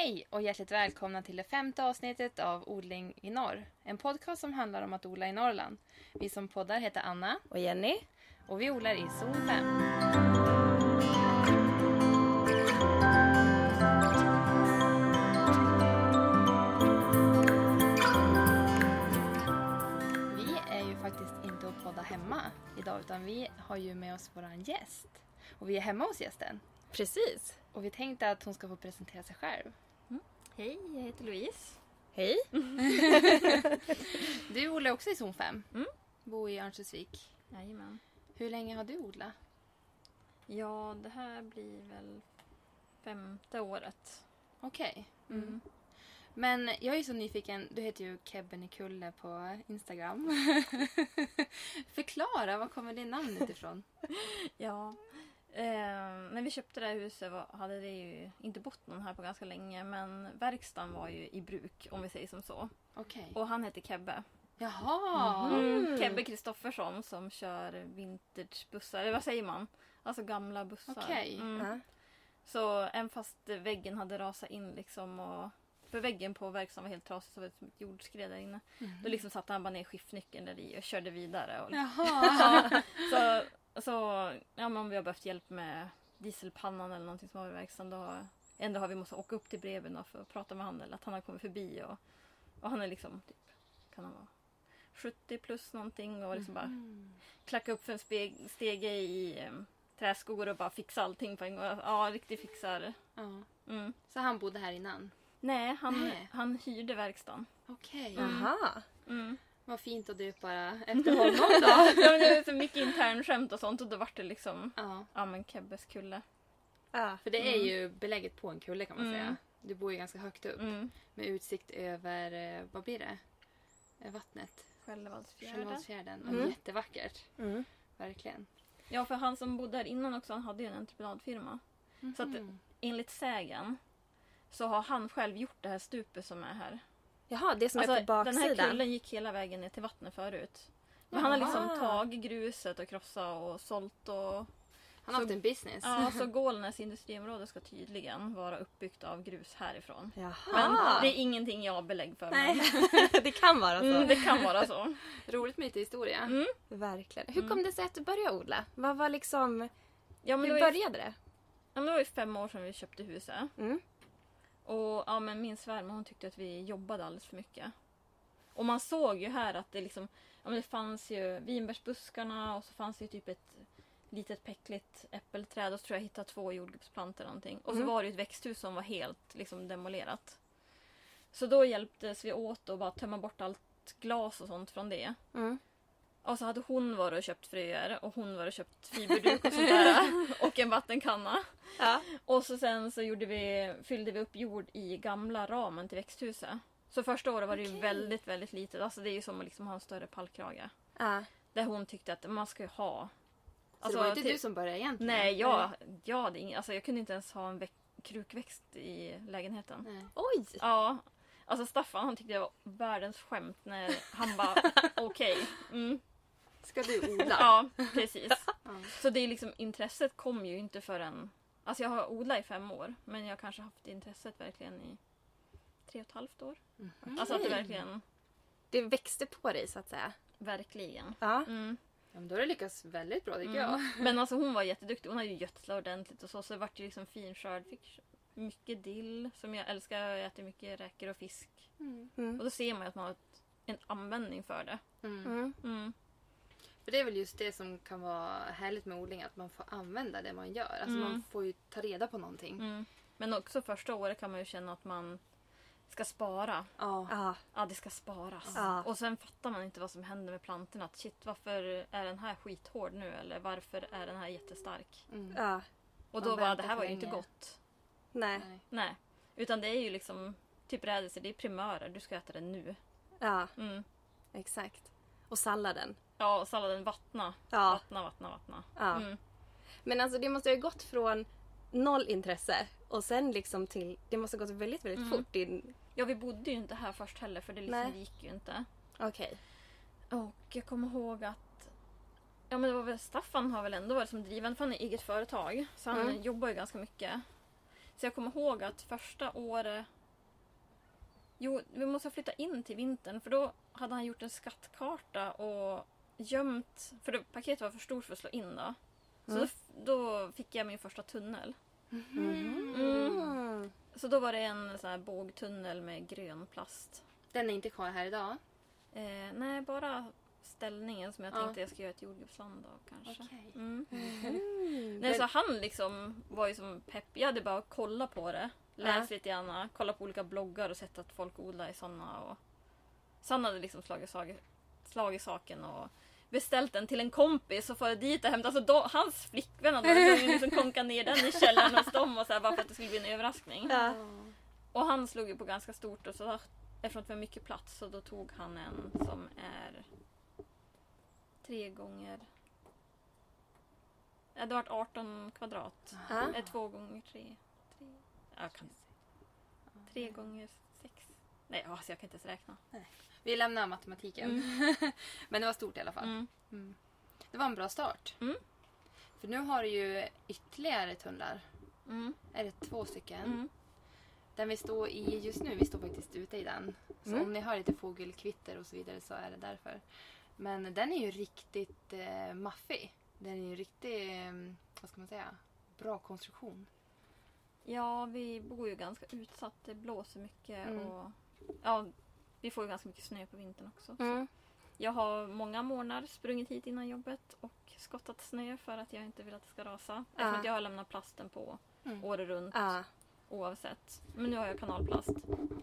Hej och hjärtligt välkomna till det femte avsnittet av Odling i norr. En podcast som handlar om att odla i Norrland. Vi som poddar heter Anna Och Jenny? och vi odlar i zon 5. Vi är ju faktiskt inte och poddar hemma idag utan vi har ju med oss våran gäst. Och vi är hemma hos gästen. Precis. Och vi tänkte att hon ska få presentera sig själv. Hej, jag heter Louise. Hej. Du odlar också i zon 5. Mm. Bor i Örnsköldsvik. Jajamän. Hur länge har du odlat? Ja, det här blir väl femte året. Okej. Mm. Mm. Men jag är så nyfiken. Du heter ju Kebbenikulle på Instagram. Förklara, var kommer det namnet ifrån? Ja. Eh, när vi köpte det här huset var, hade det ju inte bott någon här på ganska länge men verkstaden var ju i bruk om vi säger som så. Okej. Och han heter Kebbe. Jaha! Mm. Kebbe Kristoffersson som kör vintagebussar, eller vad säger man? Alltså gamla bussar. Okej. Mm. Ja. Så även fast väggen hade rasat in liksom och för väggen på verkstaden var helt trasig så var det som ett jordskred där inne. Mm. Då liksom satte han bara ner skiftnyckeln där i och körde vidare. Och, Jaha! så, så ja, men om vi har behövt hjälp med dieselpannan eller någonting som var i verkstaden då ändå har vi måste åka upp till Breven och för att prata med honom eller att han har kommit förbi och, och han är liksom typ, kan han vara 70 plus någonting och liksom bara Mm. klacka upp för en speg, stege i um, träskor och bara fixa allting på en gång. Ja, riktigt fixar. Ja. Mm. Så han bodde här innan? Nej, han, Nej. han hyrde verkstaden. Okej. Jaha. Mm. Vad fint att döpa efter honom då. ja, men det var så mycket internskämt och sånt och då vart det liksom ja. ja men Kebbes kulle. Ja. För det är Mm. ju beläget på en kulle kan man Mm. säga. Du bor ju ganska högt upp. Mm. Med utsikt över, eh, vad blir det? Eh, Vattnet. Och Mm. jättevackert. Mm. Verkligen. Ja, för han som bodde här innan också, han hade ju en entreprenadfirma. Så att- Mhm. Enligt sägen så har han själv gjort det här stupet som är här. Jaha, det som är Alltså, på den här baksidan. kullen gick hela vägen ner till vattnet förut. Men han har liksom Jaha. tagit gruset och krossat och sålt och... Han har Så- haft en business. Ja, så Gålnäs industriområde ska tydligen vara uppbyggt av grus härifrån. Men Jaha. det är ingenting jag har belägg för. Nej, men- det kan vara så. Mm, det kan vara så. Roligt med lite historia. Mm. Verkligen. Hur Mm. kom det sig att du började odla? Vad var liksom... Ja, men Hur ju, började det? ja, men det var ju fem år sedan vi köpte huset. Mm. Och ja, men min svärmor hon tyckte att vi jobbade alldeles för mycket. Och man såg ju här att det liksom, ja men det fanns ju vinbärsbuskarna och så fanns det ju typ ett litet päckligt äppelträd och så tror jag hittade två jordgubbsplantor eller någonting. Och så Mm. var det ju ett växthus som var helt liksom demolerat. Så då hjälptes vi åt att bara tömma bort allt glas och sånt från det. Mm. Och så hade hon varit och köpt fröer och hon varit och köpt fiberduk och sånt där. och en vattenkanna. Ja. Och så sen så gjorde vi, fyllde vi upp jord i gamla ramen till växthuset. Så första året var det ju Okej. väldigt, väldigt litet. Alltså det är ju som att liksom ha en större pallkrage. Ja. Där hon tyckte att man ska ju ha... Så det var inte till- du som började egentligen? Nej, jag, jag, hade ing, alltså jag kunde inte ens ha en väck, krukväxt i lägenheten. Nej. Oj! Ja. Alltså Staffan han tyckte det var världens skämt när han bara okej. Mm. Ska du odla? Ja, precis. Så det är liksom, intresset kom ju inte förrän... Alltså jag har odlat i fem år men jag har kanske haft intresset verkligen i tre och ett halvt år. Mhm. Alltså att det verkligen, Det växte på dig så att säga. verkligen. Ja. Mm. Ja, men då har du lyckats väldigt bra tycker Mm. jag. Men alltså hon var jätteduktig. Hon hade ju gödslat ordentligt och så. Så det vart ju liksom fin skörd. Fick mycket dill som jag älskar. Jag äter mycket räkor och fisk. Mm. Mm. Och då ser man ju att man har en användning för det. Mm. För det är väl just det som kan vara härligt med odling, att man får använda det man gör. Alltså Mm. man får ju ta reda på någonting. Mm. Men också första året kan man ju känna att man ska spara. Ja. Ja. Ja, det ska sparas. Ja. Och sen fattar man inte vad som händer med plantorna. Att shit, varför är den här skithård nu? Eller varför är den här jättestark? Mm. Ja. Och då var väntar det här var ju inte gott. Nej. Nej. Nej. Utan det är ju liksom typ rädisor, det är primörer. Du ska äta det nu. Ja, Mm. exakt. Och salladen. Ja, och salladen vattna. Ja. Vattna, vattna, vattna. Ja. Mm. Men alltså det måste ju ha gått från noll intresse och sen liksom till... Det måste ha gått väldigt, väldigt Mm. fort. In... Ja, vi bodde ju inte här först heller för det liksom Nej. gick ju inte. Okej. Och jag kommer ihåg att Ja men det var väl Staffan har väl ändå varit som driven för han är eget företag. Så han Mm. jobbar ju ganska mycket. Så jag kommer ihåg att första året... Jo, vi måste flytta in till vintern för då hade han gjort en skattkarta och gömt... För det, paketet var för stort för att slå in då. Så Mm. då, då fick jag min första tunnel. Mm. Så då var det en sån här bågtunnel med grön plast. Den är inte kvar här idag. Eh, nej, bara ställningen som jag Ja. tänkte jag ska göra ett jordgubbsland av kanske. Okej. Mm. Mm. Nej, så han liksom var ju som pepp. Jag hade bara kollat på det. Läst lite grann, kollat på olika bloggar och sett att folk odlar i sådana. Och... Så han hade liksom slagit, slagit, slagit saken och beställt den till en kompis och farit dit och hämtat. Alltså då, hans flickvän hade varit tvungen liksom konka ner den i källaren hos dem och så här, bara för att det skulle bli en överraskning. Ja. Och han slog ju på ganska stort och så eftersom det var mycket plats så då tog han en som är tre gånger... Ja, det var 18 kvadrat. Ja. Är två gånger tre. tre. Jag kan Tre gånger sex. Nej, alltså jag kan inte ens räkna. Vi lämnar matematiken. Men det var stort i alla fall. Mm. Mm. Det var en bra start. Mm. För nu har du ju ytterligare tunnlar. Mm. Är det två stycken? Mm. Den vi står i just nu, vi står faktiskt ute i den. Så Mm. om ni hör lite fågelkvitter och så vidare så är det därför. Men den är ju riktigt eh, maffig. Den är ju riktigt, eh, vad ska man säga, bra konstruktion. Ja, vi bor ju ganska utsatt. Det blåser mycket Mm. och ja, vi får ju ganska mycket snö på vintern också. Så Mm. Jag har många månader sprungit hit innan jobbet och skottat snö för att jag inte vill att det ska rasa. Eftersom Ja. att jag har lämnat plasten på Mm. året runt Ja. oavsett. Men nu har jag kanalplast.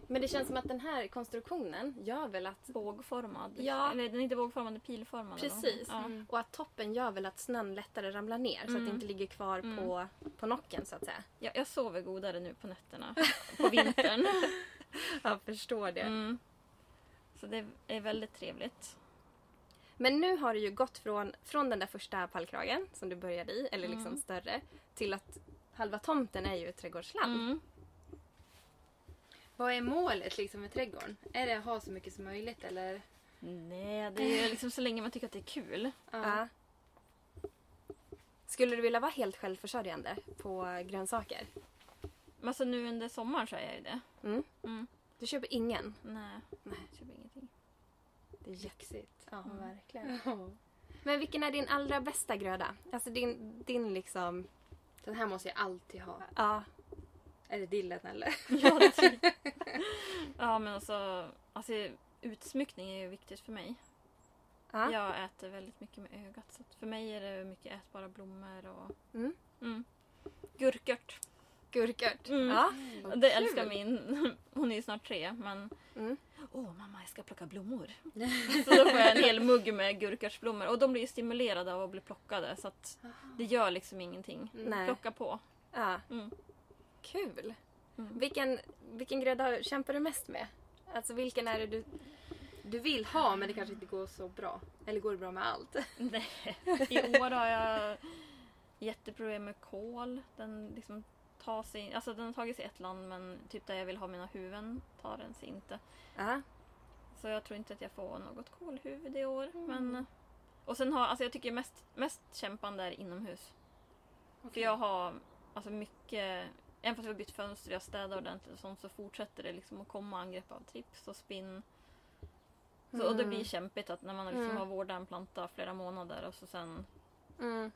Men det känns som att den här konstruktionen gör väl att... Bågformad. Ja. Eller den är inte bågformad, den är pilformad. Precis. Ja. Mm. Och att toppen gör väl att snön lättare ramlar ner så att Mm. det inte ligger kvar Mm. på, på nocken så att säga. Jag, jag sover godare nu på nätterna. På vintern. Jag förstår det. Så det är väldigt trevligt. Men nu har du ju gått från, från den där första pallkragen som du började i, eller liksom Mm. större, till att halva tomten är ju ett trädgårdsland. Mm. Vad är målet liksom med trädgården? Är det att ha så mycket som möjligt eller? Nej, det är liksom så länge man tycker att det är kul. Ja. Skulle du vilja vara helt självförsörjande på grönsaker? Alltså nu under sommaren så är jag ju det. Mm. Mm. Du köper ingen? Nej, Nej. jag köper ingenting. Det är. Lyxigt. Ja, Mm. verkligen. Men vilken är din allra bästa gröda? Alltså din, din liksom... Den här måste jag alltid ha. Ja. Är det dillen eller? Ja, det tror jag. ja men alltså, alltså utsmyckning är ju viktigt för mig. ja. Jag äter väldigt mycket med ögat. Så för mig är det mycket ätbara blommor och Mm. mm. gurkört. Gurkört. Mm. Ja. Det älskar min. Hon är ju snart tre men Mm. Åh mamma jag ska plocka blommor. så då får jag en hel mugg med gurkörtsblommor och de blir ju stimulerade av att bli plockade så att det gör liksom ingenting. Nej. Plocka på. Ja. Mm. Kul. Mm. Vilken, vilken gröda kämpar du mest med? Alltså vilken är det du... Du vill ha men det kanske inte går så bra. Eller går det bra med allt? Nej. I år har jag jätteproblem med kål. Den liksom tar sig, alltså den har tagit sig ett land men typ där jag vill ha mina huvuden tar den sig inte. Ja. Så jag tror inte att jag får något kålhuvud i år. Men, och sen har, alltså jag tycker mest, mest kämpande är inomhus. För jag har alltså mycket, även fast vi har bytt fönster, jag städar ordentligt och sånt så fortsätter det liksom att komma angrepp av trips och spinn. Så, Och det blir kämpigt att när man liksom Mm. har vårdat en planta flera månader och så sen Mm.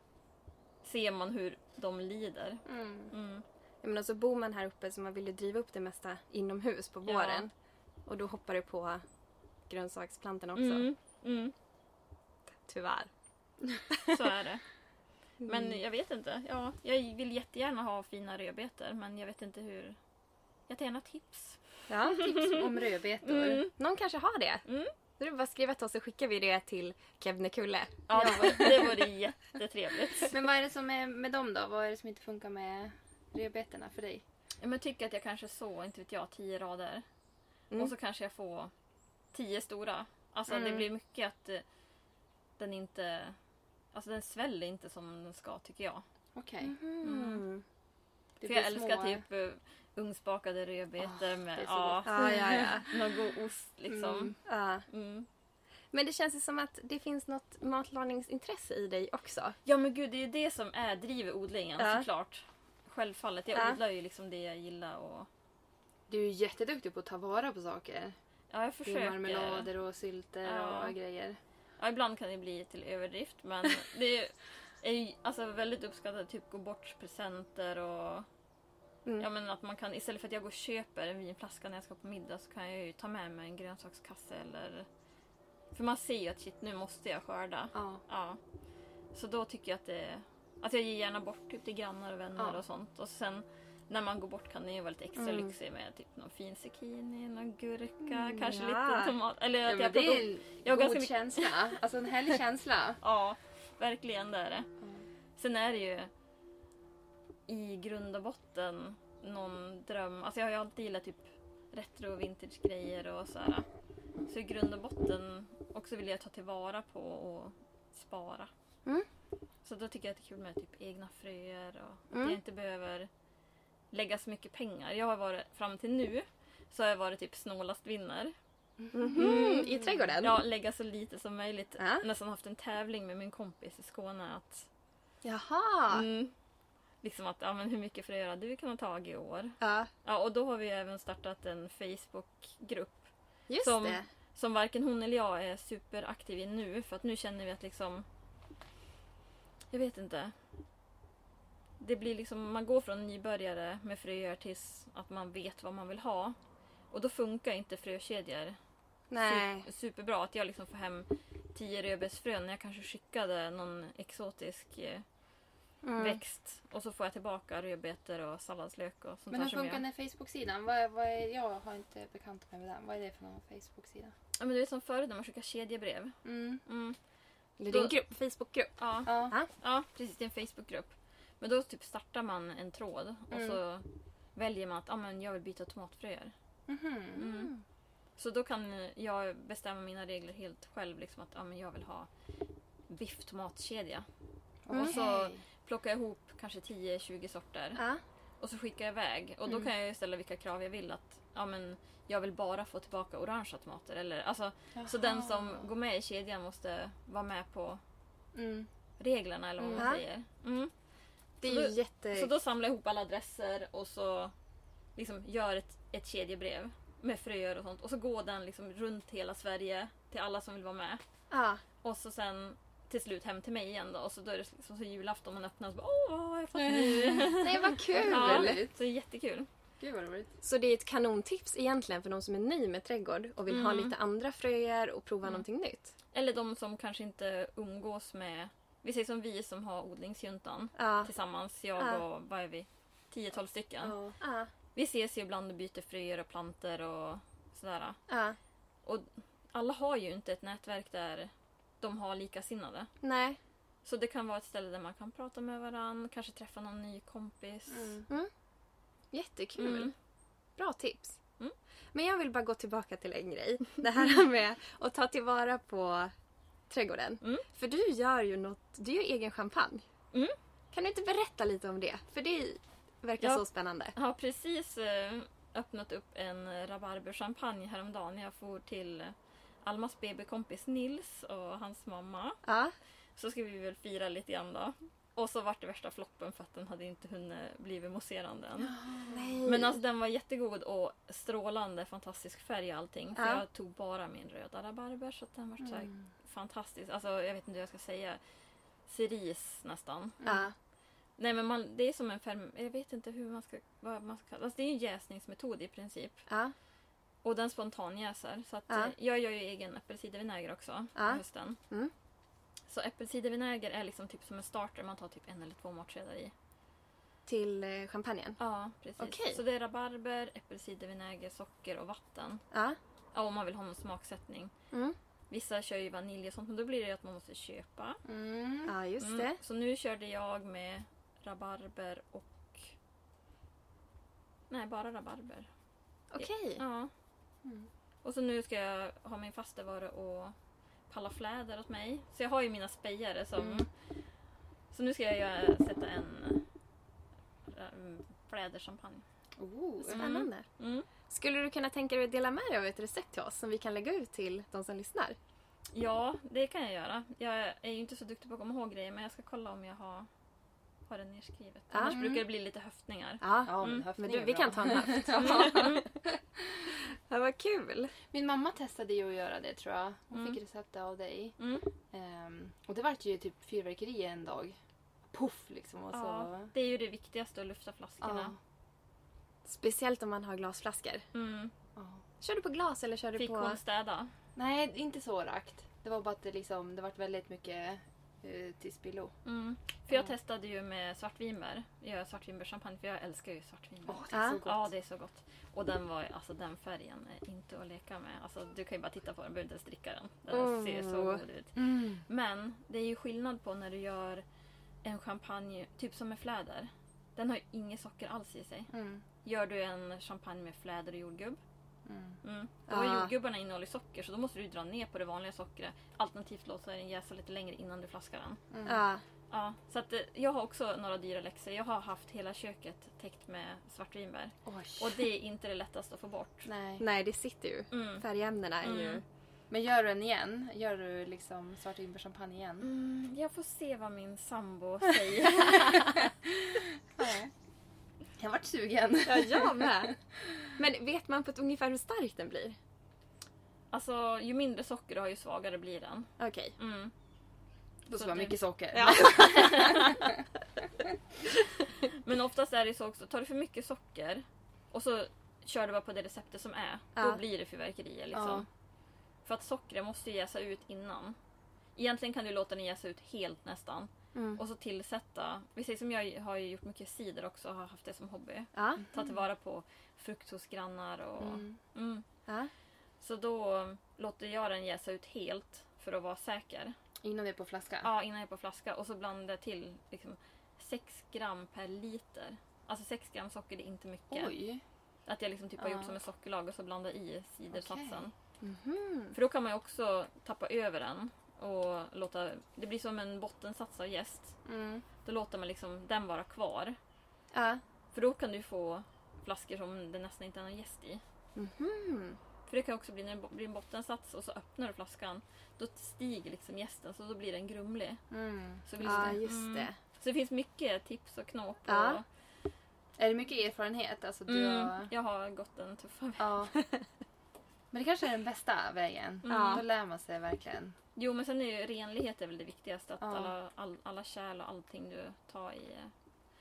ser man hur de lider. Mm. Mm. Ja, men alltså bor man här uppe så man vill ju driva upp det mesta inomhus på Ja. våren. Och då hoppar det på grönsaksplantorna också. Mm. Mm. Tyvärr. Så är det. Men Mm. jag vet inte. Ja, jag vill jättegärna ha fina rödbetor men jag vet inte hur. Jag tar gärna tips. Ja. Tips om rödbetor. Mm. Någon kanske har det. Mm. Då är det bara att skriva till oss så skickar vi det till Kebnekulle. Ja, det vore jättetrevligt. Men vad är det som är med dem då? Vad är det som inte funkar med rödbetorna för dig? Ja, Men jag tycker att jag kanske så, inte vet jag, tio rader. Mm. Och så kanske jag får tio stora. Alltså det Mm. blir mycket att eh, den inte... Alltså den sväller inte som den ska tycker jag. Okej. Mm. Det För blir jag älskar små- typ uh, ugnsbakade rödbetor med det är så ja, gott. Ja, ja, någon god ost liksom. Mm. ja. Mm. Men det känns ju som att det finns något matlagningsintresse i dig också. Ja men gud, det är ju det som är driver odlingen Ja. såklart. Självfallet. Jag Ja. odlar ju liksom det jag gillar och Du är ju jätteduktig på att ta vara på saker. ja, jag Det är försöker. marmelader och sylter Ja. och grejer. Ja, ibland kan det bli till överdrift men det är ju alltså väldigt uppskattat. Typ gå bort presenter och Mm. ja, men att man kan istället för att jag går och köper en vinflaska när jag ska på middag så kan jag ju ta med mig en grönsakskasse eller för man ser ju att shit nu måste jag skörda. Ja. Ja. Så då tycker jag att det att jag ger gärna bort typ till grannar och vänner Ja. och sånt. Och sen när man går bort kan det ju vara lite extra Mm. lyxigt med typ någon fin zucchini, någon gurka, Mm, kanske ja. lite tomat. Eller Ja, att men jag det är en jag god ganska känsla. Alltså en härlig känsla. Ja, verkligen det är det. Sen är det ju i grund och botten någon dröm. Alltså jag har ju alltid gillat typ retro och vintage-grejer och sådär. Så i grund och botten också vill jag ta tillvara på och spara. Mm. Så då tycker jag att det är kul med typ egna fröer och att Mm. jag inte behöver lägga så mycket pengar. Jag har varit, fram till nu, så har jag varit typ snålast vinner. Mhm, I trädgården? Ja, lägga så lite som möjligt. Ja. Nästan haft en tävling med min kompis i Skåne att Jaha! Mm. Liksom att, ja men hur mycket fröer har du kunnat ta i år? Ja, Ja, och då har vi även startat en Facebookgrupp just Som- det. som varken hon eller jag är superaktiv i nu för att nu känner vi att liksom jag vet inte. Det blir liksom, man går från nybörjare med fröer tills att man vet vad man vill ha. Och då funkar inte frökedjor Nej. su- superbra. Att jag liksom får hem tio rödbetsfrön när jag kanske skickade någon exotisk eh, Mm. växt och så får jag tillbaka rödbetor och salladslök och sånt Men hur funkar jag... den Facebook-sidan? Vad, vad är, jag har inte bekant mig med den. Vad är det för någon Facebook-sida? Ja, men du vet som förut när man skickar kedjebrev. Mm. Mm. Eller din grupp, Facebookgrupp. Ja. Ja. ja, precis. Det är en Facebookgrupp. Men då typ startar man en tråd och Mm. så väljer man att ah, men jag vill byta tomatfröer. Mhm. Mm. Så då kan jag bestämma mina regler helt själv. Liksom att ah, men jag vill ha biff tomatkedja. Mm. Och så Okej. plockar jag ihop kanske 10-20 sorter. Ja. Och så skickar jag iväg. Och då Mm. kan jag ju ställa vilka krav jag vill. Att ja, men jag vill bara få tillbaka orangea tomater. Eller, alltså, så den som går med i kedjan måste vara med på Mm. reglerna eller vad man Mm. säger. Mm. Det är Så då- jätte... Så då samlar jag ihop alla adresser och så liksom gör ett, ett kedjebrev med fröer och sånt. Och så går den liksom runt hela Sverige till alla som vill vara med. Ja. Och så sen till slut hem till mig igen då. Och så då är det liksom så julafton man öppnar och så bara åh vad har jag fått nu? Nej, vad kul! ja, så det är jättekul. Gud vad roligt. Så det är ett kanontips egentligen för de som är ny med trädgård och vill ha Mm. lite andra fröer och prova Mm. någonting nytt. Eller de som kanske inte umgås med, vi säger som vi som har odlingsjuntan Ja. tillsammans, jag Ja. och vad är vi? 10-12 stycken. Ja. Ja. Vi ses ju ibland och byter fröer och planter och sådär. Ja. Alla har ju inte ett nätverk där de har likasinnade. Nej. Så det kan vara ett ställe där man kan prata med varandra, kanske träffa någon ny kompis. Mm. Jättekul. Mm. Bra tips. Mm. Men jag vill bara gå tillbaka till en grej. Det här med att ta tillvara på trädgården. Mm. För du gör ju något, du gör egen champagne. Mm. Kan du inte berätta lite om det? För det verkar Ja. så spännande. Jag har precis eh, öppnat upp en rabarberchampagne häromdagen. Jag for till Almas BB-kompis Nils och hans mamma. Ja. Så ska vi väl fira lite grann då. Och så vart det värsta floppen för att den hade inte hunnit bli mousserande än. Nej. Men alltså den var jättegod och strålande fantastisk färg och allting. För Ja. jag tog bara min röda rabarber så att den var så här Mm. fantastisk. Alltså jag vet inte hur jag ska säga. Cerise nästan. Ja. Nej men man, det är som en ferm... Jag vet inte hur man ska... Vad man ska alltså, Det är en jäsningsmetod i princip. Ja. Och den spontanjäser. Så att Ja. eh, jag gör ju egen äppelcidervinäger också på Ja. hösten. Mm. Så äppelcidervinäger är liksom typ som en starter. Man tar typ en eller två matskedar i. Till eh, champagnen. Ja, precis. Okej. Så det är rabarber, äppelcidervinäger, socker och vatten. Ja. Ja, om man vill ha någon smaksättning. Mm. Vissa kör ju vanilj och sånt men då blir det att man måste köpa. Mm. Ja, just Mm. det. Så nu körde jag med rabarber och... Nej, bara rabarber. Okej. Ja. Mm. Och så nu ska jag ha min faste vara och palla fläder åt mig. Så jag har ju mina spejare som... Mm. Så nu ska jag göra, sätta en äh, fläderchampagne. Oh. Spännande. Mm. Skulle du kunna tänka dig att dela med dig av ett recept till oss som vi kan lägga ut till de som lyssnar? Ja, det kan jag göra. Jag är ju inte så duktig på att komma ihåg grejer men jag ska kolla om jag har, har det nerskrivet. Ja. Annars Mm. brukar det bli lite höftningar. Ja, Ja, Mm. men höftning men du, vi kan ta en höft. Mm. Ja, vad kul. Min mamma testade ju att göra det tror jag. Hon Mm. fick receptet av dig. Mm. Ehm, och det vart ju typ fyrverkeri en dag. Puff liksom. Och så. Ja, det är ju det viktigaste att lufta flaskorna. Ja. Speciellt om man har glasflaskor. Mm. Ja. Kör du på glas eller kör du Fick på... hon städa? Nej, inte så rakt. Det var bara att det liksom, det vart väldigt mycket till spillo. Mm. För jag Ja. testade ju med svartvinbär. Jag gör svartvinbärschampagne för jag älskar ju svartvinbär. Åh, det är så gott. Ja, det är så gott. Och den var alltså den färgen är inte att leka med. Alltså du kan ju bara titta på den, behöver inte ens dricka den. Den Oh. ser så god ut. Mm. Men det är ju skillnad på när du gör en champagne, typ som med fläder. Den har ju inget socker alls i sig. Mm. Gör du en champagne med fläder och jordgubb. Mm. Mm. Då har Ah. jordgubbarna innehåller socker så då måste du dra ner på det vanliga sockret. Alternativt låta den jäsa lite längre innan du flaskar den. Mm. Ja. Ja, så att, eh, jag har också några dyra läxor. Jag har haft hela köket täckt med svartvinbär. Oj. Och det är inte det lättaste att få bort. Nej. Nej, det sitter ju. Mm. Färgämnena är ju... Mm. Men gör du den igen? Gör du liksom svartvinbärschampagne igen? Mm, jag får se vad min sambo säger. Ja. Jag vart sugen. Ja, jag med. Men vet man på ett ungefär hur stark den blir? alltså, ju mindre socker du har ju svagare blir den. Okej. Mm. Då ska det- mycket socker. Ja. Men oftast är det så också, tar du för mycket socker och så kör du bara på det receptet som är, Ja. då blir det fyrverkerier. Liksom. Ja. För att sockret måste ju jäsa ut innan. Egentligen kan du låta den jäsa ut helt nästan. Mm. Och så tillsätta, vi säger som jag har ju gjort mycket cider också och har haft det som hobby. Ja. Ta tillvara på frukt hos grannar och... Mm. Mm. ja. Så då låter jag den jäsa ut helt för att vara säker. Innan det är på flaska? Ja, innan jag är på flaska. Och så blandar jag till liksom 6 gram per liter. Alltså 6 gram socker det är inte mycket. Oj. Att jag liksom typ har gjort som en sockerlag och så blandar i cidersatsen. Mhm. För då kan man ju också tappa över den och låta... Det blir som en bottensats av jäst. Mm. Då låter man liksom den vara kvar. Ja. För då kan du få flaskor som det nästan inte är någon jäst i. Mhm. För det kan också bli när det blir en bottensats och så öppnar du flaskan. Då stiger liksom jästen så då blir den grumlig. Mm. Så, Ja, just Mm. det. så det finns mycket tips och knåp. Och, Ja. Är det mycket erfarenhet? Alltså, du mm, har... jag har gått den tuffa vägen. Ja. Men det kanske är den bästa vägen. Mm. Då lär man sig verkligen. Jo men sen är ju renlighet är väl det viktigaste. Att Ja. alla, all, alla kärl och allting du tar i.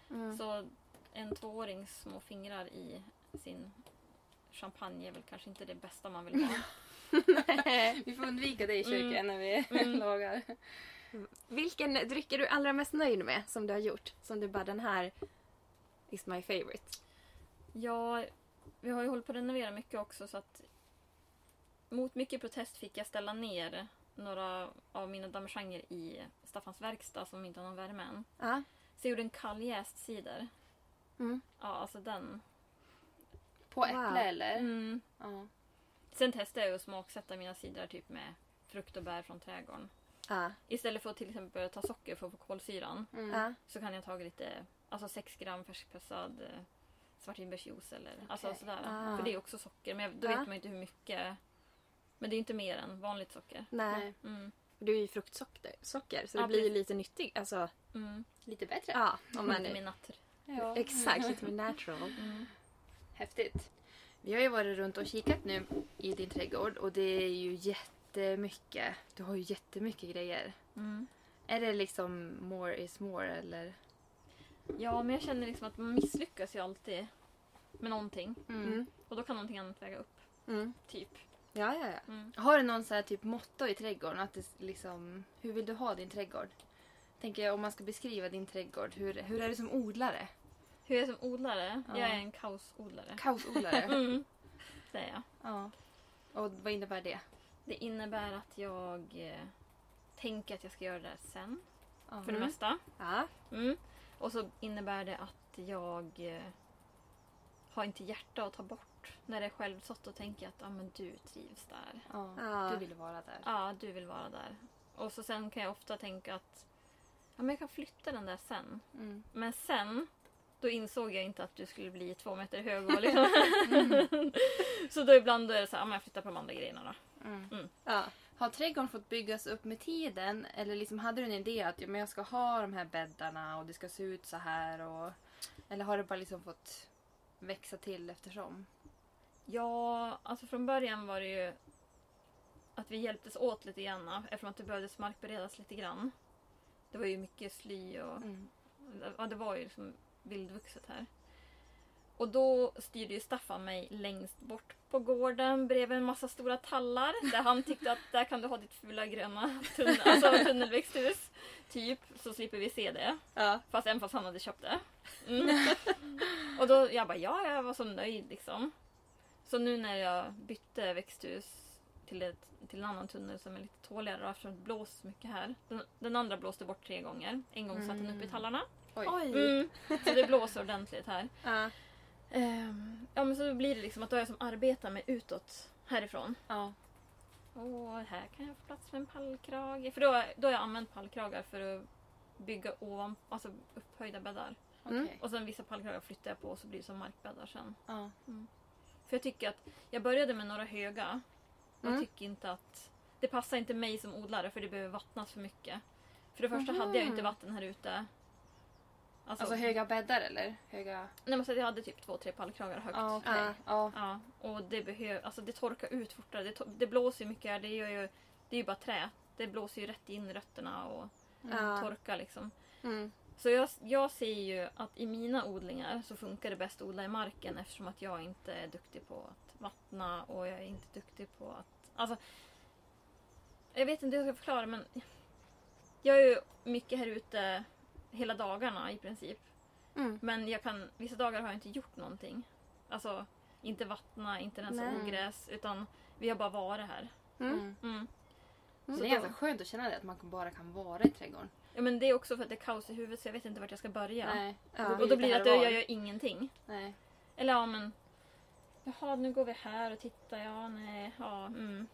Mm. Så en tvåårings små fingrar i sin champagne är väl kanske inte det bästa man vill ha. Vi får undvika det i köket Mm. när vi Mm. lagar. Vilken dryck är du allra mest nöjd med som du har gjort? Som du bara den här is my favorite. Ja, vi har ju hållit på att renovera mycket också så att mot mycket protest fick jag ställa ner några av mina damejeaner i Staffans verkstad som inte har någon värme än. Ja. Så jag gjorde en kalljäst cider. Mm. Ja, alltså den. På Wow. äpple eller? Mm. Ja. Sen testade jag att smaksätta mina cider typ med frukt och bär från trädgården. Ja. Istället för att till exempel ta socker för att få kolsyran Mm. Ja. så kan jag ta lite, alltså 6 gram färskpressad eh, svartvinbärsjuice eller alltså Okej. sådär. Ah. För det är också socker, men jag- då Ja. vet man inte hur mycket. Men det är inte mer än vanligt socker. Nej. Mm. Du är ju fruktsocker, socker, så Ja, det blir ju lite nyttig. Alltså, Mm. Lite bättre. ja, om man Lite mer natter. Ja. Exakt, lite mer natural. Mm. Häftigt. Vi har ju varit runt och kikat nu i din trädgård och det är ju jättemycket. Du har ju jättemycket grejer. Mm. Är det liksom more is more eller? Ja, men jag känner liksom att man misslyckas ju alltid med någonting. Mm. Och då kan någonting annat väga upp. Mm. Typ. Ja, ja, ja. Mm. Har du någon så här typ motto i trädgården? Att det liksom, hur vill du ha din trädgård? Tänker jag om man ska beskriva din trädgård. Hur, hur är du som odlare? Hur är jag som odlare? Ja. Jag är en kaosodlare. Kaosodlare? Mm. Det är jag. ja. Och vad innebär det? Det innebär att jag eh, tänker att jag ska göra det sen. Ja. För det Mm. mesta. ja. Mm. Och så innebär det att jag eh, har inte hjärta att ta bort. När det är självsått och tänker att ah, men du trivs där. Ja. Du vill vara där. Ja, du vill vara där. Och så sen kan jag ofta tänka att ja, men jag kan flytta den där sen. Mm. Men sen, då insåg jag inte att du skulle bli två meter hög. Och liksom. så då ibland då är det så här, ja, men jag flyttar på de andra grejerna då. Mm. ja. Har trädgården fått byggas upp med tiden? Eller liksom hade du en idé att ja, men jag ska ha de här bäddarna och det ska se ut så här? Och, eller har det bara liksom fått växa till eftersom? Ja, alltså från början var det ju att vi hjälptes åt lite grann eftersom att det behövdes markberedas lite grann. Det var ju mycket sly och Mm. ja, det var ju liksom vildvuxet här. Och då styrde ju Staffan mig längst bort på gården bredvid en massa stora tallar där han tyckte att där kan du ha ditt fula gröna tunnel, alltså tunnelväxthus. Typ, så slipper vi se det. Ja. Fast även fast han hade köpt det. Mm. och då jag bara ja, jag var så nöjd liksom. Så nu när jag bytte växthus till, ett, till en annan tunnel som är lite tåligare eftersom det blåser så mycket här. Den, den andra blåste bort tre gånger. En gång satt den uppe i Mm. tallarna. Oj. Oj! Mm. Så det blåser ordentligt här. Ja. Ehm, ja men så blir det liksom att då har jag som arbetar mig utåt härifrån. Ja. Och här kan jag få plats med en pallkrage. För då, då har jag använt pallkragar för att bygga ovan, alltså upphöjda bäddar. Mm. Och sen vissa pallkragar flyttar jag på och så blir det som markbäddar sen. Ja. För jag tycker att jag började med några höga. Jag Mm. tycker inte att det passar inte mig som odlare för det behöver vattnas för mycket. För det första Mhm. hade jag inte vatten här ute. Alltså, Alltså höga bäddar eller? Höga... nej, men så att jag hade typ två, tre pallkragar högt. Ja, okej. Ja. Ja. Ja, och det behöver, alltså det torkar ut fortare. Det, to- det blåser ju mycket här. Det, gör ju, det är ju bara trä. Det blåser ju rätt in i rötterna och Ja. torkar liksom. Mm. Så jag, jag ser ju att i mina odlingar så funkar det bäst att odla i marken eftersom att jag inte är duktig på att vattna och jag är inte duktig på att... Alltså, jag vet inte hur jag ska förklara men jag är ju mycket här ute hela dagarna i princip. Mm. Men jag kan, vissa dagar har jag inte gjort någonting. Alltså inte vattna, inte rensa Nej. ogräs utan vi har bara varit här. Mm. Mm. Mm. Så det är ganska skönt att känna det, att man bara kan vara i trädgården. Ja, men det är också för att det är kaos i huvudet så jag vet inte vart jag ska börja. Nej. Ja. Och då blir det att jag, gör ingenting. Nej. Eller ja men... Jaha, nu går vi här och tittar. Ja, nej, ja, mm.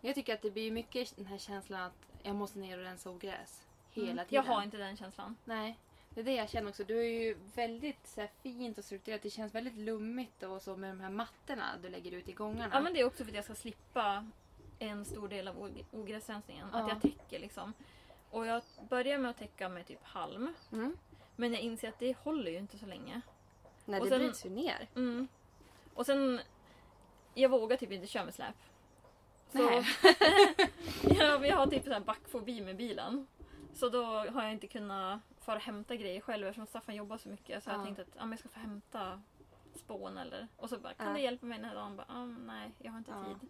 Jag tycker att det blir mycket den här känslan att jag måste ner och rensa ogräs. Hela Mm. tiden. Jag har inte den känslan. Nej. Det är det jag känner också. Du är ju väldigt så här, fint och strukturerat. Det känns väldigt lummigt och så med de här mattorna du lägger ut i gångarna. Ja, men det är också för att jag ska slippa en stor del av og- ogräsrensningen. Att Ja. jag täcker liksom. Och jag börjar med att täcka med typ halm. Mm. Men jag inser att det håller ju inte så länge. Nej, Och det sen- bryts ju ner. Mm. Och sen... Jag vågar typ inte köra med släp. Så, Nej. ja, men jag har typ här backfobi med bilen. Så då har jag inte kunnat fara och hämta grejer själv eftersom Staffan jobbar så mycket. Så Ja. jag tänkte att men jag ska få hämta spån eller... Och så bara, kan Ja. du hjälpa mig den här dagen? Bara, ah, nej, jag har inte Ja. tid.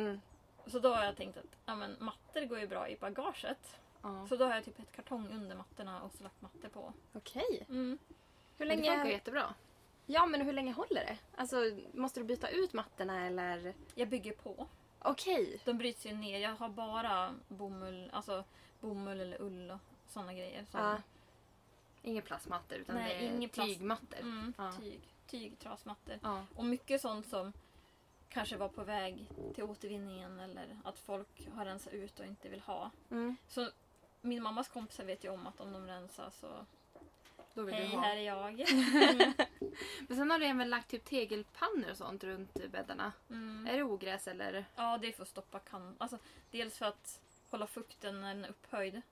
Mm. Så då har jag tänkt att ja, men mattor går ju bra i bagaget. Ja. Så då har jag typ ett kartong under mattorna och så lagt mattor på. Okej. Mm. Hur Men Det funkar länge... jättebra. Ja, men hur länge håller det? Alltså, måste du byta ut mattorna eller? Jag bygger på. Okej. De bryts ju ner. Jag har bara bomull, alltså bomull eller ull och sådana grejer. Som, Ja. Inga plastmattor utan Nej, det är ingen plast. tygmattor. Mm, Ja. tyg, tyg, trasmattor. Ja. Och mycket sånt som kanske var på väg till återvinningen eller att folk har rensat ut och inte vill ha. Mm. Så min mammas kompisar vet ju om att om de rensar så Då vill hej du ha. här är jag. Mm. Men sen har du även lagt typ tegelpannor och sånt runt bäddarna. Mm. Är det ogräs eller? Ja, det är för att stoppa kan... Alltså, dels för att hålla fukten när den är upphöjd.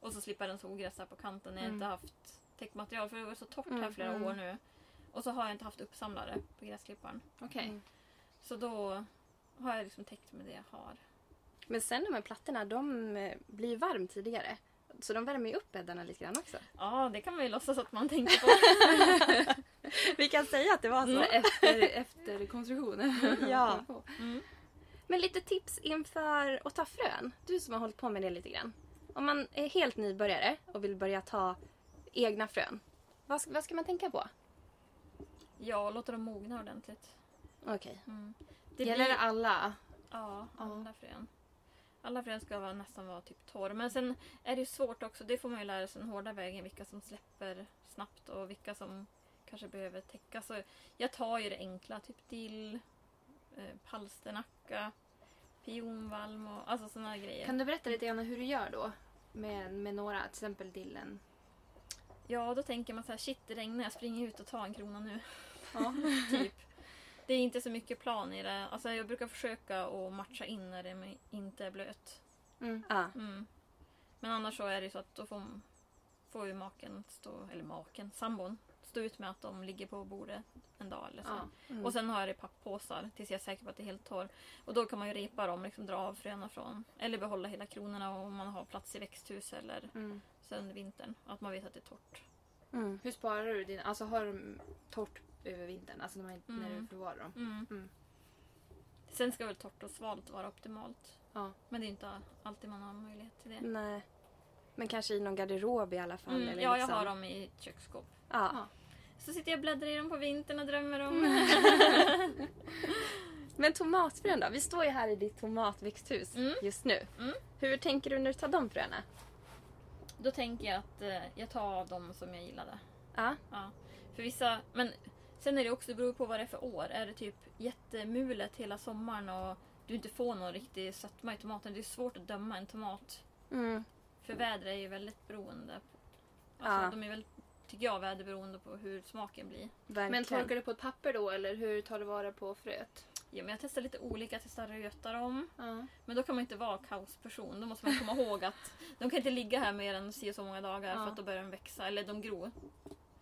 Och så slippa rensa ogräs här på kanten när jag Mm. inte haft täckmaterial. För det var så torrt här Mm, flera mm. år nu. Och så har jag inte haft uppsamlare på gräsklipparen. Okej. Mm. Så då har jag liksom täckt med det jag har. Men sen de här plattorna, de eh, blir varm tidigare. Så de värmer ju upp bäddarna lite grann också. Ja, det kan man ju låtsas att man tänker på. Vi kan säga att det var så. Så efter, efter konstruktionen. Ja. Mm. Men lite tips inför att ta frön. Du som har hållit på med det lite grann. Om man är helt nybörjare och vill börja ta egna frön. Vad, ska- vad ska man tänka på? Ja, låta dem mogna ordentligt. Okej. Mm. Gäller blir- det alla? Ja, Ja. alla frön. Alla frön ska vara, nästan vara typ torr. Men sen är det ju svårt också. Det får man ju lära sig den hårda vägen. Vilka som släpper snabbt och vilka som kanske behöver täckas. Så jag tar ju det enkla. Typ dill, eh, palsternacka, pionvalm och alltså sådana grejer. Kan du berätta lite grann hur du gör då? Med, med några, till exempel dillen. Ja, då tänker man så här, shit det regnar, jag springer ut och tar en krona nu. Ja. typ. Det är inte så mycket plan i det. Alltså jag brukar försöka att matcha in när det inte är blöt. Mm. Ja. Mm. Men annars så är det så att då får, får ju maken stå, eller maken, sambon, stå ut med att de ligger på bordet en dag eller så. Ja. Mm. Och sen har jag det i papppåsar tills jag är säker på att det är helt torr. Och då kan man ju repa dem, liksom dra av fröna från. Eller behålla hela kronorna om man har plats i växthus eller Mm. så under vintern. Att man vet att det är torrt. Mm. Hur sparar du dina? Alltså har du torrt över vintern? Alltså när, man, när Mm. du förvarar dem? Mm. Mm. Sen ska väl torrt och svalt vara optimalt. Ja. Men det är inte alltid man har möjlighet till det. Nej. Men kanske i någon garderob i alla fall. Mm, eller ja, jag liksom. har dem i ett köksskåp. Ja. Ja. Så sitter jag och bläddrar i dem på vintern och drömmer om... Men tomatfrön då? Vi står ju här i ditt tomatväxthus Mm. just nu. Mm. Hur tänker du när du tar de fröna? Då tänker jag att eh, jag tar av dem som jag gillade. Ja. Ja. För vissa... Men sen är det också, det beror på vad det är för år. Är det typ jättemulet hela sommaren och du inte får någon riktig sötma i tomaten. Det är svårt att döma en tomat. Mm. För vädret är ju väldigt beroende. På, alltså, Ja. De är väldigt, tycker jag, väderberoende på hur smaken blir. Verkligen. Men torkar du på ett papper då eller hur tar du vara på fröet? Ja, men jag testar lite olika, jag testar röta dem. Ja. Men då kan man inte vara kaosperson. Då måste man komma ihåg att de kan inte ligga här mer än si och så många dagar Ja. för att då börjar de växa, eller de gror.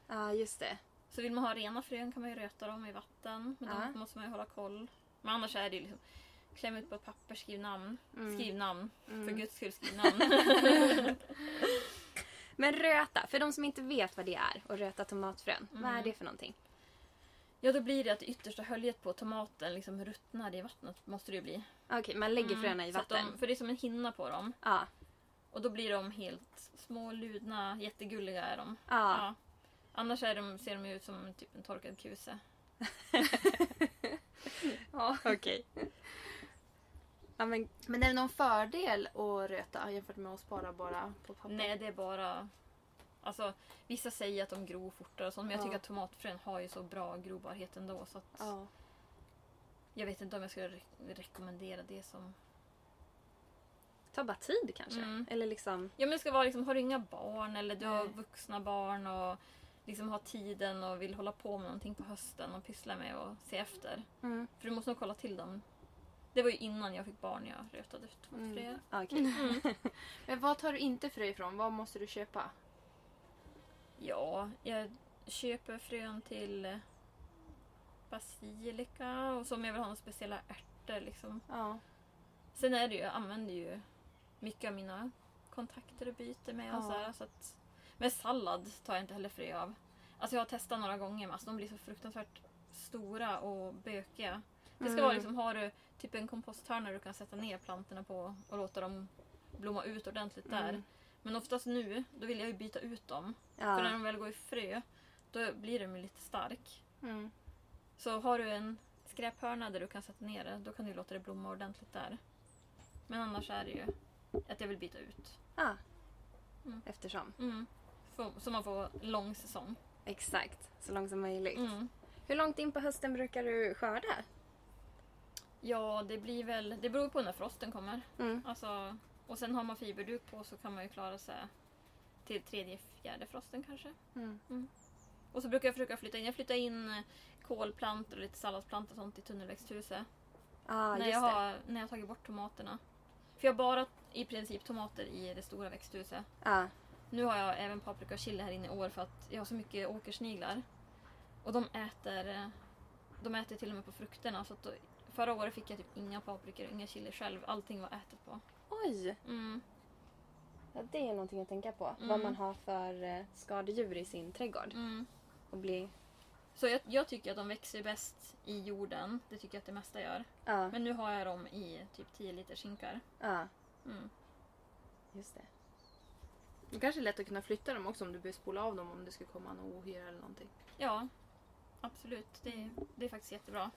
Ja, just det. Så vill man ha rena frön kan man ju röta dem i vatten. Men Ja. då måste man ju hålla koll. Men annars är det ju liksom Kläm ut på ett papper, skriv namn. Mm. Skriv namn. För Mm. guds skull, skriv namn. Men röta, för de som inte vet vad det är och röta tomatfrön. Vad är Mm. det för någonting? ja, då blir det att det yttersta höljet på tomaten liksom ruttnar i vattnet. Måste det ju bli. Okej, man lägger Mm, fröna i att vatten. De, för det är som en hinna på dem. Ja. Och då blir de helt små, ludna, jättegulliga är de. Ja. Ja. Annars är de, ser de ut som typ en torkad kuse. ja. Okej. Ja, men Men är det någon fördel att röta jämfört med att spara bara på papper? Nej, det är bara... Alltså, vissa säger att de gror fortare och sånt, men jag Ja. tycker att tomatfrön har ju så bra grobarhet ändå. Så att Ja. Jag vet inte om jag skulle re- rekommendera det som... ta bara tid kanske. Mm. Eller liksom... Ja men det ska vara liksom, har du inga barn eller du har Nej. vuxna barn och liksom har tiden och vill hålla på med någonting på hösten och pyssla med och se efter. Mm. För du måste nog kolla till dem. Det var ju innan jag fick barn jag rötade tomatfrö. Mm. Okej. Mm. Men vad tar du inte frö ifrån? Vad måste du köpa? Ja, jag köper frön till eh, basilika och så om jag vill ha några speciella ärtor liksom. Ja. Sen är det ju, jag använder ju mycket av mina kontakter och byter med och Ja. sådär. Så att, men sallad tar jag inte heller frö av. Alltså jag har testat några gånger men alltså de blir så fruktansvärt stora och bökiga. Det ska Mm. vara liksom, har du typ en komposthörna du kan sätta ner plantorna på och låta dem blomma ut ordentligt där. Mm. Men oftast nu, då vill jag ju byta ut dem. För när Ja. de väl går i frö, då blir de ju lite stark. Mm. Så har du en skräphörna där du kan sätta ner det, då kan du låta det blomma ordentligt där. Men annars är det ju att jag vill byta ut. ja. Mm. Eftersom. Mm. Så, så man får lång säsong. Exakt. Så långt som möjligt. Mm. Hur långt in på hösten brukar du skörda? Ja, det blir väl... Det beror på när frosten kommer. Mm. Alltså, och sen har man fiberduk på så kan man ju klara sig till tredje, fjärde frosten kanske. Mm. Och så brukar jag försöka flytta in. Jag flyttar in eh, kolplantor och lite salladsplantor och sånt i tunnelväxthuset. Ja, när, jag det. har, när jag har tagit bort tomaterna. För jag har bara i princip tomater i det stora växthuset. Ja. Nu har jag även paprika och chili här inne i år för att jag har så mycket åkersniglar. Och de äter, eh, de äter till och med på frukterna. Så då, förra året fick jag typ inga paprikor och inga chili själv. Allting var ätet på. Oj! Mm. Ja, det är någonting att tänka på. Mm. Vad man har för eh, skadedjur i sin trädgård. Mm. Och bli... Så jag, jag tycker att de växer bäst i jorden. Det tycker jag att det mesta gör. Ja, Men nu har jag dem i typ 10 liter skinkar. ja, Mm. just det. Det kanske är lätt att kunna flytta dem också om du behöver spola av dem om det skulle komma någon ohyra eller någonting. Ja, absolut. Det, det är faktiskt jättebra.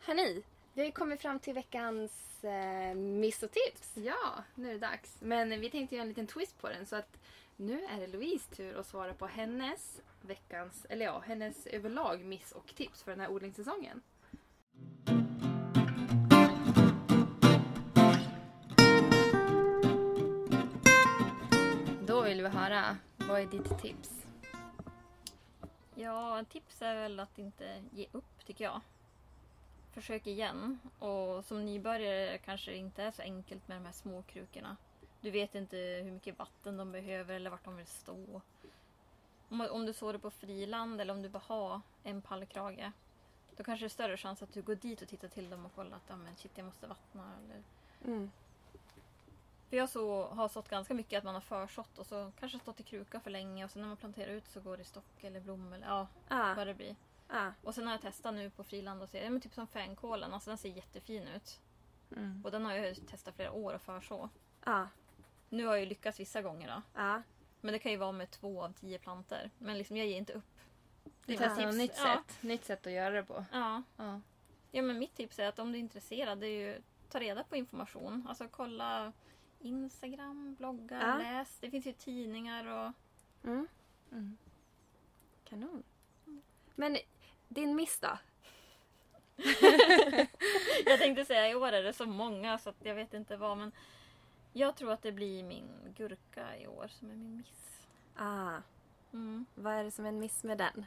Hörni, vi har ju kommit fram till veckans eh, missotips. Ja, nu är det dags. Men vi tänkte göra en liten twist på den så att nu är det Louise tur att svara på hennes veckans, eller ja, hennes överlag miss och tips för den här odlingssäsongen. Vi höra, vad är ditt tips? Ja, tips är väl att inte ge upp tycker jag. Försök igen. Och som nybörjare kanske det inte är så enkelt med de här små krukorna. Du vet inte hur mycket vatten de behöver eller vart de vill stå. Om, om du sår det på friland eller om du bara har en pallkrage. Då kanske det är större chans att du går dit och tittar till dem och kollar att ah, men shit, jag måste vattna. Eller... Mm. För jag så, har sått ganska mycket att man har försått och så kanske stått i kruka för länge och sen när man planterar ut så går det i stock eller blom eller ja, Ja, vad det blir. ja. Och sen har jag testat nu på friland och ser, ja men typ som fänkålen, alltså den ser jättefin ut. Mm. Och den har jag testat flera år och förså. Ja, Nu har jag ju lyckats vissa gånger då. ja. Men det kan ju vara med två av tio planter. Men liksom jag ger inte upp. Testar tips. något nytt ja. sätt. Nytt sätt att göra det på. Ja. Ja. ja, men mitt tips är att om du är intresserad, det är ju ta reda på information. Alltså kolla Instagram, bloggar, Ja. läs. Det finns ju tidningar och... Mm. Mm. Kanon. Men din miss då? Jag tänkte säga i år är det så många så jag vet inte vad men jag tror att det blir min gurka i år som är min miss. Ah, Mm. vad är det som är en miss med den?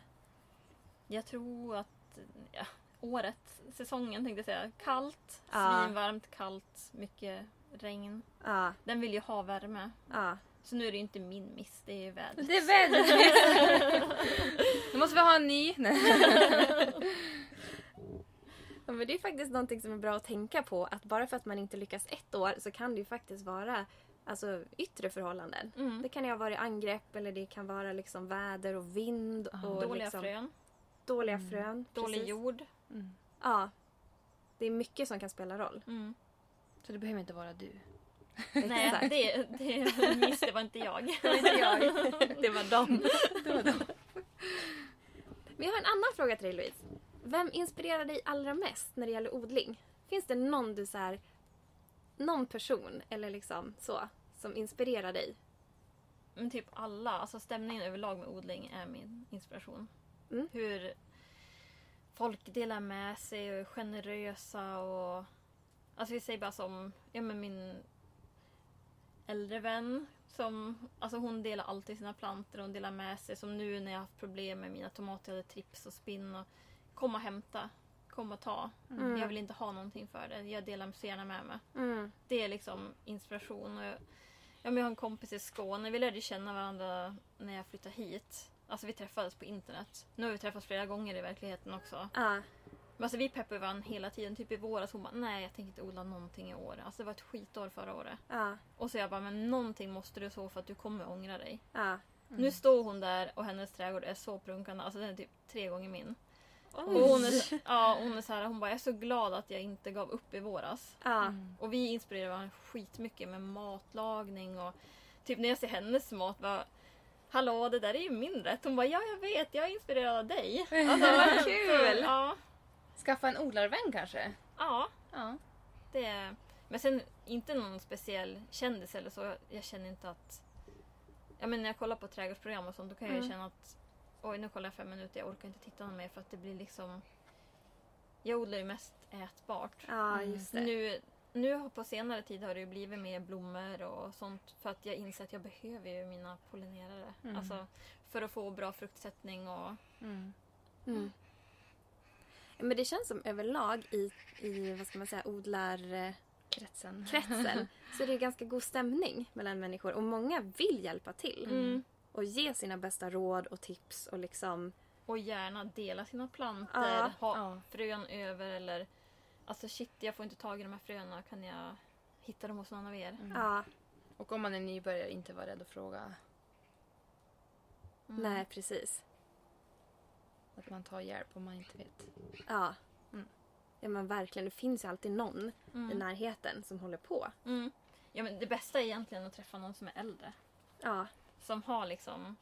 Jag tror att ja, året, säsongen tänkte jag säga, kallt, Ja. svinvarmt, kallt, mycket regn. Ja, Den vill ju ha värme. ja. Så nu är det ju inte min miss, det är ju vädret. Det är vädret. Då måste vi ha en ny. Ja, men det är faktiskt någonting som är bra att tänka på. Att bara för att man inte lyckas ett år så kan det ju faktiskt vara alltså, yttre förhållanden. Mm. Det kan ju ha varit angrepp eller det kan vara liksom väder och vind. Ja, och Dåliga liksom, frön, Dåliga Mm. frön. dålig precis. jord. Mm. Ja. Det är mycket som kan spela roll. Så det behöver inte vara du. Nej, det, det miss, det var inte jag. Det var inte jag. Det var dem. Det var dem. Men jag har en annan fråga till dig Louise. Vem inspirerar dig allra mest när det gäller odling? Finns det någon du så här, någon person eller liksom så som inspirerar dig? Men typ alla, alltså stämningen överlag med odling är min inspiration. Mm. Hur folk delar med sig och är generösa och... Alltså vi säger bara som, ja men min äldre vän som, alltså hon delar alltid sina plantor och hon delar med sig. Som nu när jag har haft problem med mina tomater, jag hade trips och spinn och kom och hämta, kom och ta. Mm. Jag vill inte ha någonting för det, jag delar så gärna med mig. Mm. Det är liksom inspiration. Och jag, ja, jag har en kompis i Skåne. Vi lärde känna varandra när jag flyttade hit. Alltså vi träffades på internet. Nu har vi träffats flera gånger i verkligheten också. Ja. Men alltså vi peppar varandra hela tiden. Typ i våras hon bara nej jag tänker inte odla någonting i år. Alltså det var ett skitår förra året. Ja. Och så jag bara men någonting måste du så för att du kommer ångra dig. Ja. Nu står hon där och hennes trädgård är så prunkande. Alltså den är typ tre gånger min. Oj. Och hon är, ja, hon är så här, hon bara jag är så glad att jag inte gav upp i våras. Mm. Och vi inspirerar varandra skitmycket med matlagning och typ när jag ser hennes mat bara Hallå det där är ju min rätt. Hon bara ja jag vet jag är inspirerad av dig. Alltså, Vad kul! Ja, Skaffa en odlarvän kanske? ja Ja. det är, Men sen inte någon speciell kändis eller så. Jag känner inte att Ja men när jag kollar på trädgårdsprogram och sånt då kan jag Mm. känna att Oj nu kollar jag fem minuter jag orkar inte titta någon mer för att det blir liksom Jag odlar ju mest ätbart. Ja, just det. Nu, nu på senare tid har det ju blivit mer blommor och sånt för att jag inser att jag behöver ju mina pollinerare. Mm. Alltså för att få bra fruktsättning och... Mm. Mm. Men det känns som överlag i, i vad ska man säga, odlarkretsen Kretsen. så det är ganska god stämning mellan människor och många vill hjälpa till Mm. och ge sina bästa råd och tips och liksom Och gärna dela sina plantor, Ja. ha Ja. frön över eller... Alltså shit, jag får inte tag i de här fröna. Kan jag hitta dem hos någon av er? Mm. ja, Och om man är nybörjare, inte vara rädd att fråga. Mm. nej precis. Att man tar hjälp om man inte vet. Ja. Mm. Ja men verkligen, det finns ju alltid någon i Mm. närheten som håller på. Mm. Ja, men det bästa är egentligen att träffa någon som är äldre. Ja, som har liksom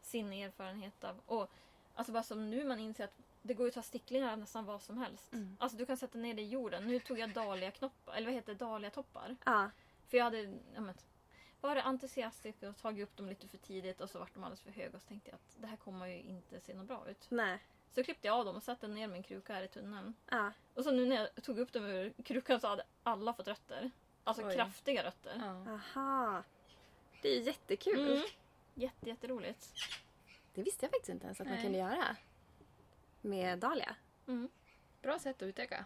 sin erfarenhet av... Och alltså bara som nu man inser att det går ju att ta sticklingar av nästan vad som helst. Mm. Alltså du kan sätta ner det i jorden. Nu tog jag dahliaknoppar, eller vad heter det, dahliatoppar. ja, För jag hade ja, men, varit entusiastisk och tagit upp dem lite för tidigt och så vart de alldeles för höga och så tänkte jag att det här kommer ju inte se något bra ut. nej, Så klippte jag av dem och satte ner min kruka här i tunneln. ja, Och så nu när jag tog upp dem ur krukan så hade alla fått rötter. Alltså Oj. kraftiga rötter. Ja. aha. Det är jättekul. Mm. Jätte, jätteroligt. Det visste jag faktiskt inte ens att man Nej. kunde göra. Med dahlia. Mm. Bra sätt att utöka.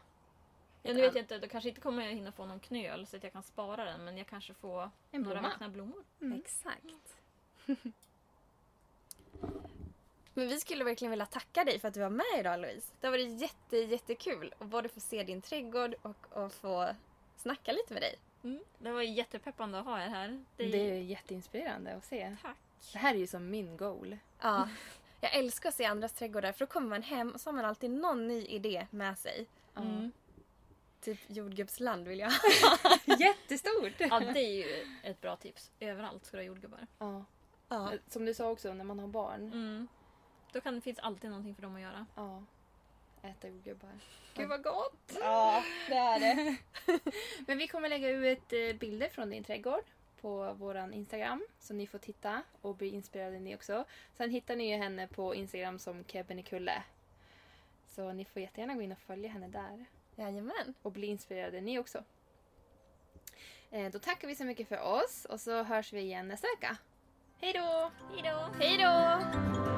Ja, nu vet jag inte, då kanske inte kommer jag hinna få någon knöl så att jag kan spara den men jag kanske får En några vackra blommor. Mm. Exakt. Men vi skulle verkligen vilja tacka dig för att du var med idag Louise. Det har varit jätte, jättekul att både få se din trädgård och att få snacka lite med dig. Mm. Det var jättepeppande att ha er här. Det är jätteinspirerande att se. Tack. Det här är ju som min goal. Ja. Jag älskar att se andras trädgårdar för då kommer man hem och så har man alltid någon ny idé med sig. Mm. Typ jordgubbsland vill jag Jättestort! Ja, det är ju ett bra tips. Överallt ska du ha jordgubbar. Ja. Ja. Som du sa också, när man har barn. Mm. Då kan finns alltid någonting för dem att göra. Ja. Äta jordgubbar. Gud vad gott! Ja, det är det. Men vi kommer lägga ut eh, bilder från din trädgård på våran Instagram. Så ni får titta och bli inspirerade ni också. Sen hittar ni ju henne på Instagram som Kebbenekulle. Så ni får jättegärna gå in och följa henne där. Jajamän. Och bli inspirerade ni också. Eh, Då tackar vi så mycket för oss och så hörs vi igen nästa vecka. Hej då! Hejdå! Hej då!